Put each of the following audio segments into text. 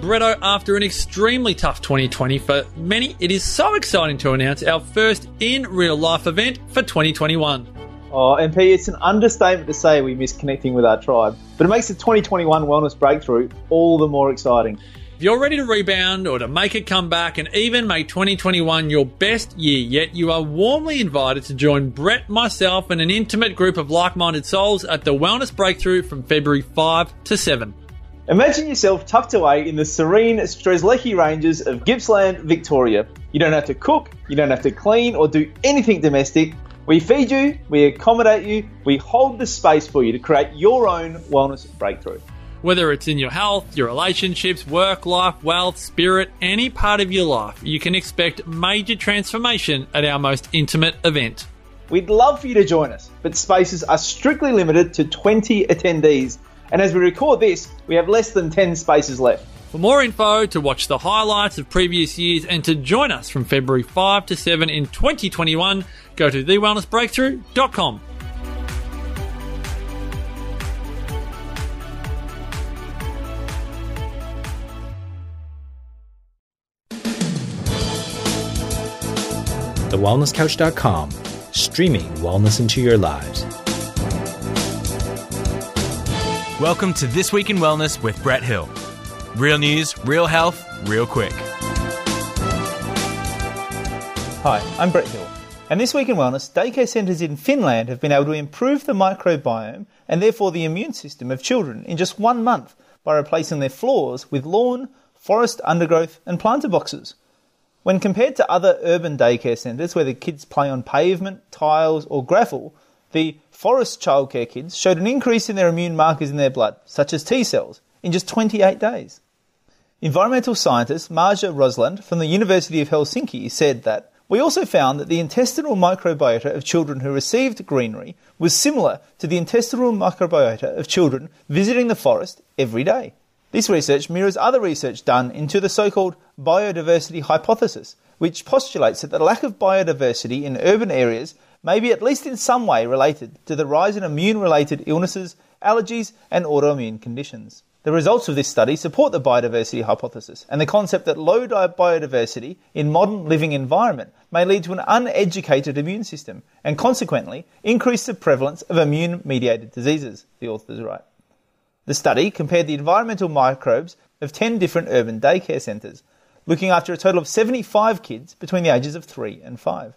Bretto, after an extremely tough 2020 for many, it is so exciting to announce our first in real life event for 2021. Oh, MP, it's an understatement to say we miss connecting with our tribe, but it makes the 2021 Wellness Breakthrough all the more exciting. If you're ready to rebound or to make a comeback and even make 2021 your best year yet, you are warmly invited to join Brett, myself, and an intimate group of like minded souls at the Wellness Breakthrough from February 5 to 7. Imagine yourself tucked away in the serene Strzelecki Ranges of Gippsland, Victoria. You don't have to cook, you don't have to clean or do anything domestic. We feed you, we accommodate you, we hold the space for you to create your own wellness breakthrough. Whether it's in your health, your relationships, work life, wealth, spirit, any part of your life, you can expect major transformation at our most intimate event. We'd love for you to join us, but spaces are strictly limited to 20 attendees. And as we record this, we have less than 10 spaces left. For more info, to watch the highlights of previous years, and to join us from February 5 to 7 in 2021, go to thewellnessbreakthrough.com. TheWellnessCouch.com, streaming wellness into your lives. Welcome to This Week in Wellness with Brett Hill. Real news, real health, real quick. Hi, I'm Brett Hill. And this week in wellness, daycare centres in Finland have been able to improve the microbiome and therefore the immune system of children in just one month by replacing their floors with lawn, forest undergrowth, and planter boxes. When compared to other urban daycare centres where the kids play on pavement, tiles, or gravel, the forest childcare kids showed an increase in their immune markers in their blood, such as T cells, in just 28 days. Environmental scientist Marja Roslund from the University of Helsinki said that we also found that the intestinal microbiota of children who received greenery was similar to the intestinal microbiota of children visiting the forest every day. This research mirrors other research done into the so called biodiversity hypothesis, which postulates that the lack of biodiversity in urban areas may be at least in some way related to the rise in immune related illnesses, allergies, and autoimmune conditions. The results of this study support the biodiversity hypothesis and the concept that low biodiversity in modern living environment may lead to an uneducated immune system and consequently increase the prevalence of immune mediated diseases, the authors write. The study compared the environmental microbes of 10 different urban daycare centres, looking after a total of 75 kids between the ages of 3 and 5.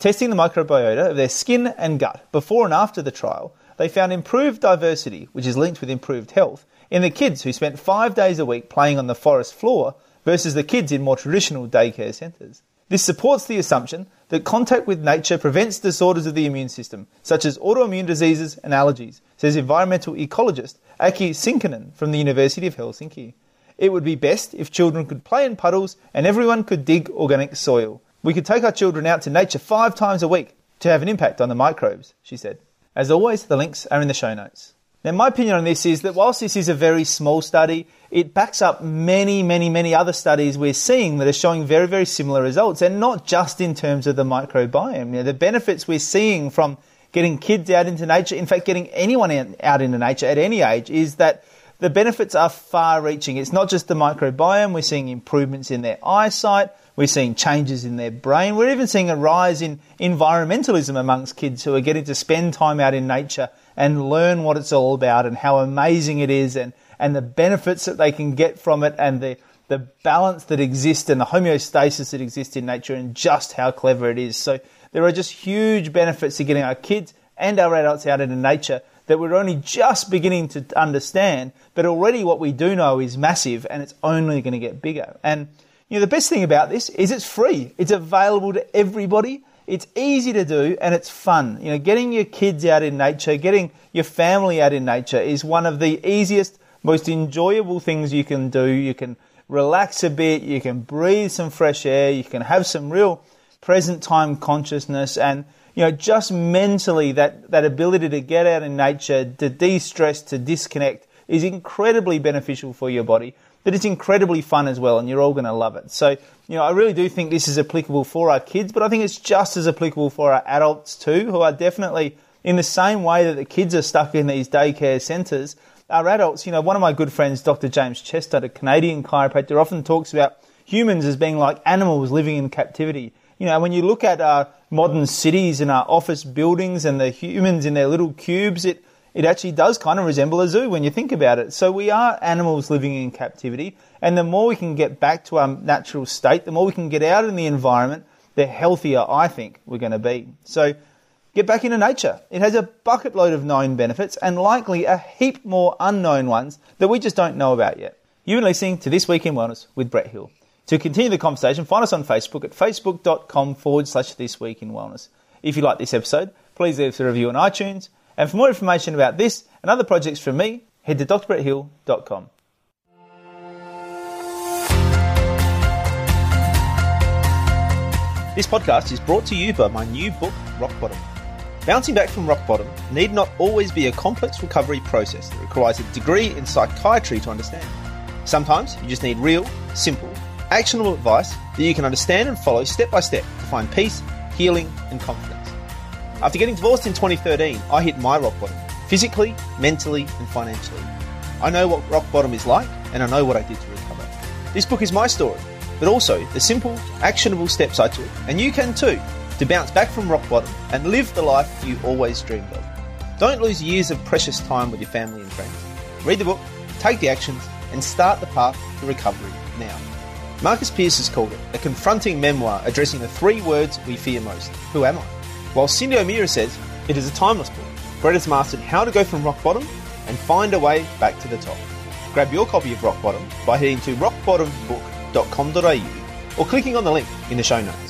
Testing the microbiota of their skin and gut before and after the trial, they found improved diversity, which is linked with improved health, in the kids who spent five days a week playing on the forest floor versus the kids in more traditional daycare centres. This supports the assumption that contact with nature prevents disorders of the immune system, such as autoimmune diseases and allergies, says environmental ecologist Aki Sinkkonen from the University of Helsinki. It would be best if children could play in puddles and everyone could dig organic soil. We could take our children out to nature five times a week to have an impact on the microbes, she said. As always, the links are in the show notes. Now, my opinion on this is that whilst this is a very small study, it backs up many, many, many other studies we're seeing that are showing very, very similar results, and not just in terms of the microbiome. You know, the benefits we're seeing from getting kids out into nature, in fact, getting anyone out into nature at any age, is that the benefits are far reaching. It's not just the microbiome, we're seeing improvements in their eyesight, we're seeing changes in their brain, we're even seeing a rise in environmentalism amongst kids who are getting to spend time out in nature and learn what it's all about and how amazing it is and, and the benefits that they can get from it and the, the balance that exists and the homeostasis that exists in nature and just how clever it is. So there are just huge benefits to getting our kids and our adults out into nature that we're only just beginning to understand, but already what we do know is massive and it's only going to get bigger. And you know, the best thing about this is it's free. It's available to everybody. It's easy to do and it's fun. You know, getting your kids out in nature, getting your family out in nature is one of the easiest, most enjoyable things you can do. You can relax a bit, you can breathe some fresh air, you can have some real present time consciousness and you know, just mentally that, that ability to get out in nature, to de-stress, to disconnect is incredibly beneficial for your body but it's incredibly fun as well, and you're all going to love it. So, you know, I really do think this is applicable for our kids, but I think it's just as applicable for our adults too, who are definitely in the same way that the kids are stuck in these daycare centres. our adults, you know, one of my good friends, Dr. James Chestnut, a Canadian chiropractor, often talks about humans as being like animals living in captivity. You know, when you look at our modern cities and our office buildings and the humans in their little cubes, it, it actually does kind of resemble a zoo when you think about it. So we are animals living in captivity. And the more we can get back to our natural state, the more we can get out in the environment, the healthier I think we're going to be. So get back into nature. It has a bucket load of known benefits and likely a heap more unknown ones that we just don't know about yet. You've been listening to This Week in Wellness with Brett Hill. To continue the conversation, find us on Facebook at facebook.com forward slash This Week in Wellness. If you like this episode, please leave us a review on iTunes. And for more information about this and other projects from me, head to drbretthill.com. This podcast is brought to you by my new book, Rock Bottom. Bouncing back from rock bottom need not always be a complex recovery process that requires a degree in psychiatry to understand. Sometimes you just need real, simple, actionable advice that you can understand and follow step by step to find peace, healing, and confidence. After getting divorced in 2013, I hit my rock bottom, physically, mentally, and financially. I know what rock bottom is like, and I know what I did to recover. This book is my story, but also the simple, actionable steps I took, and you can too, to bounce back from rock bottom and live the life you always dreamed of. Don't lose years of precious time with your family and friends. Read the book, take the actions, and start the path to recovery now. Marcus Pierce has called it a confronting memoir addressing the three words we fear most Who am I? While Cyndi O'Meara says it is a timeless book. Brett has mastered how to go from rock bottom and find a way back to the top. Grab your copy of Rock Bottom by heading to rockbottombook.com.au or clicking on the link in the show notes.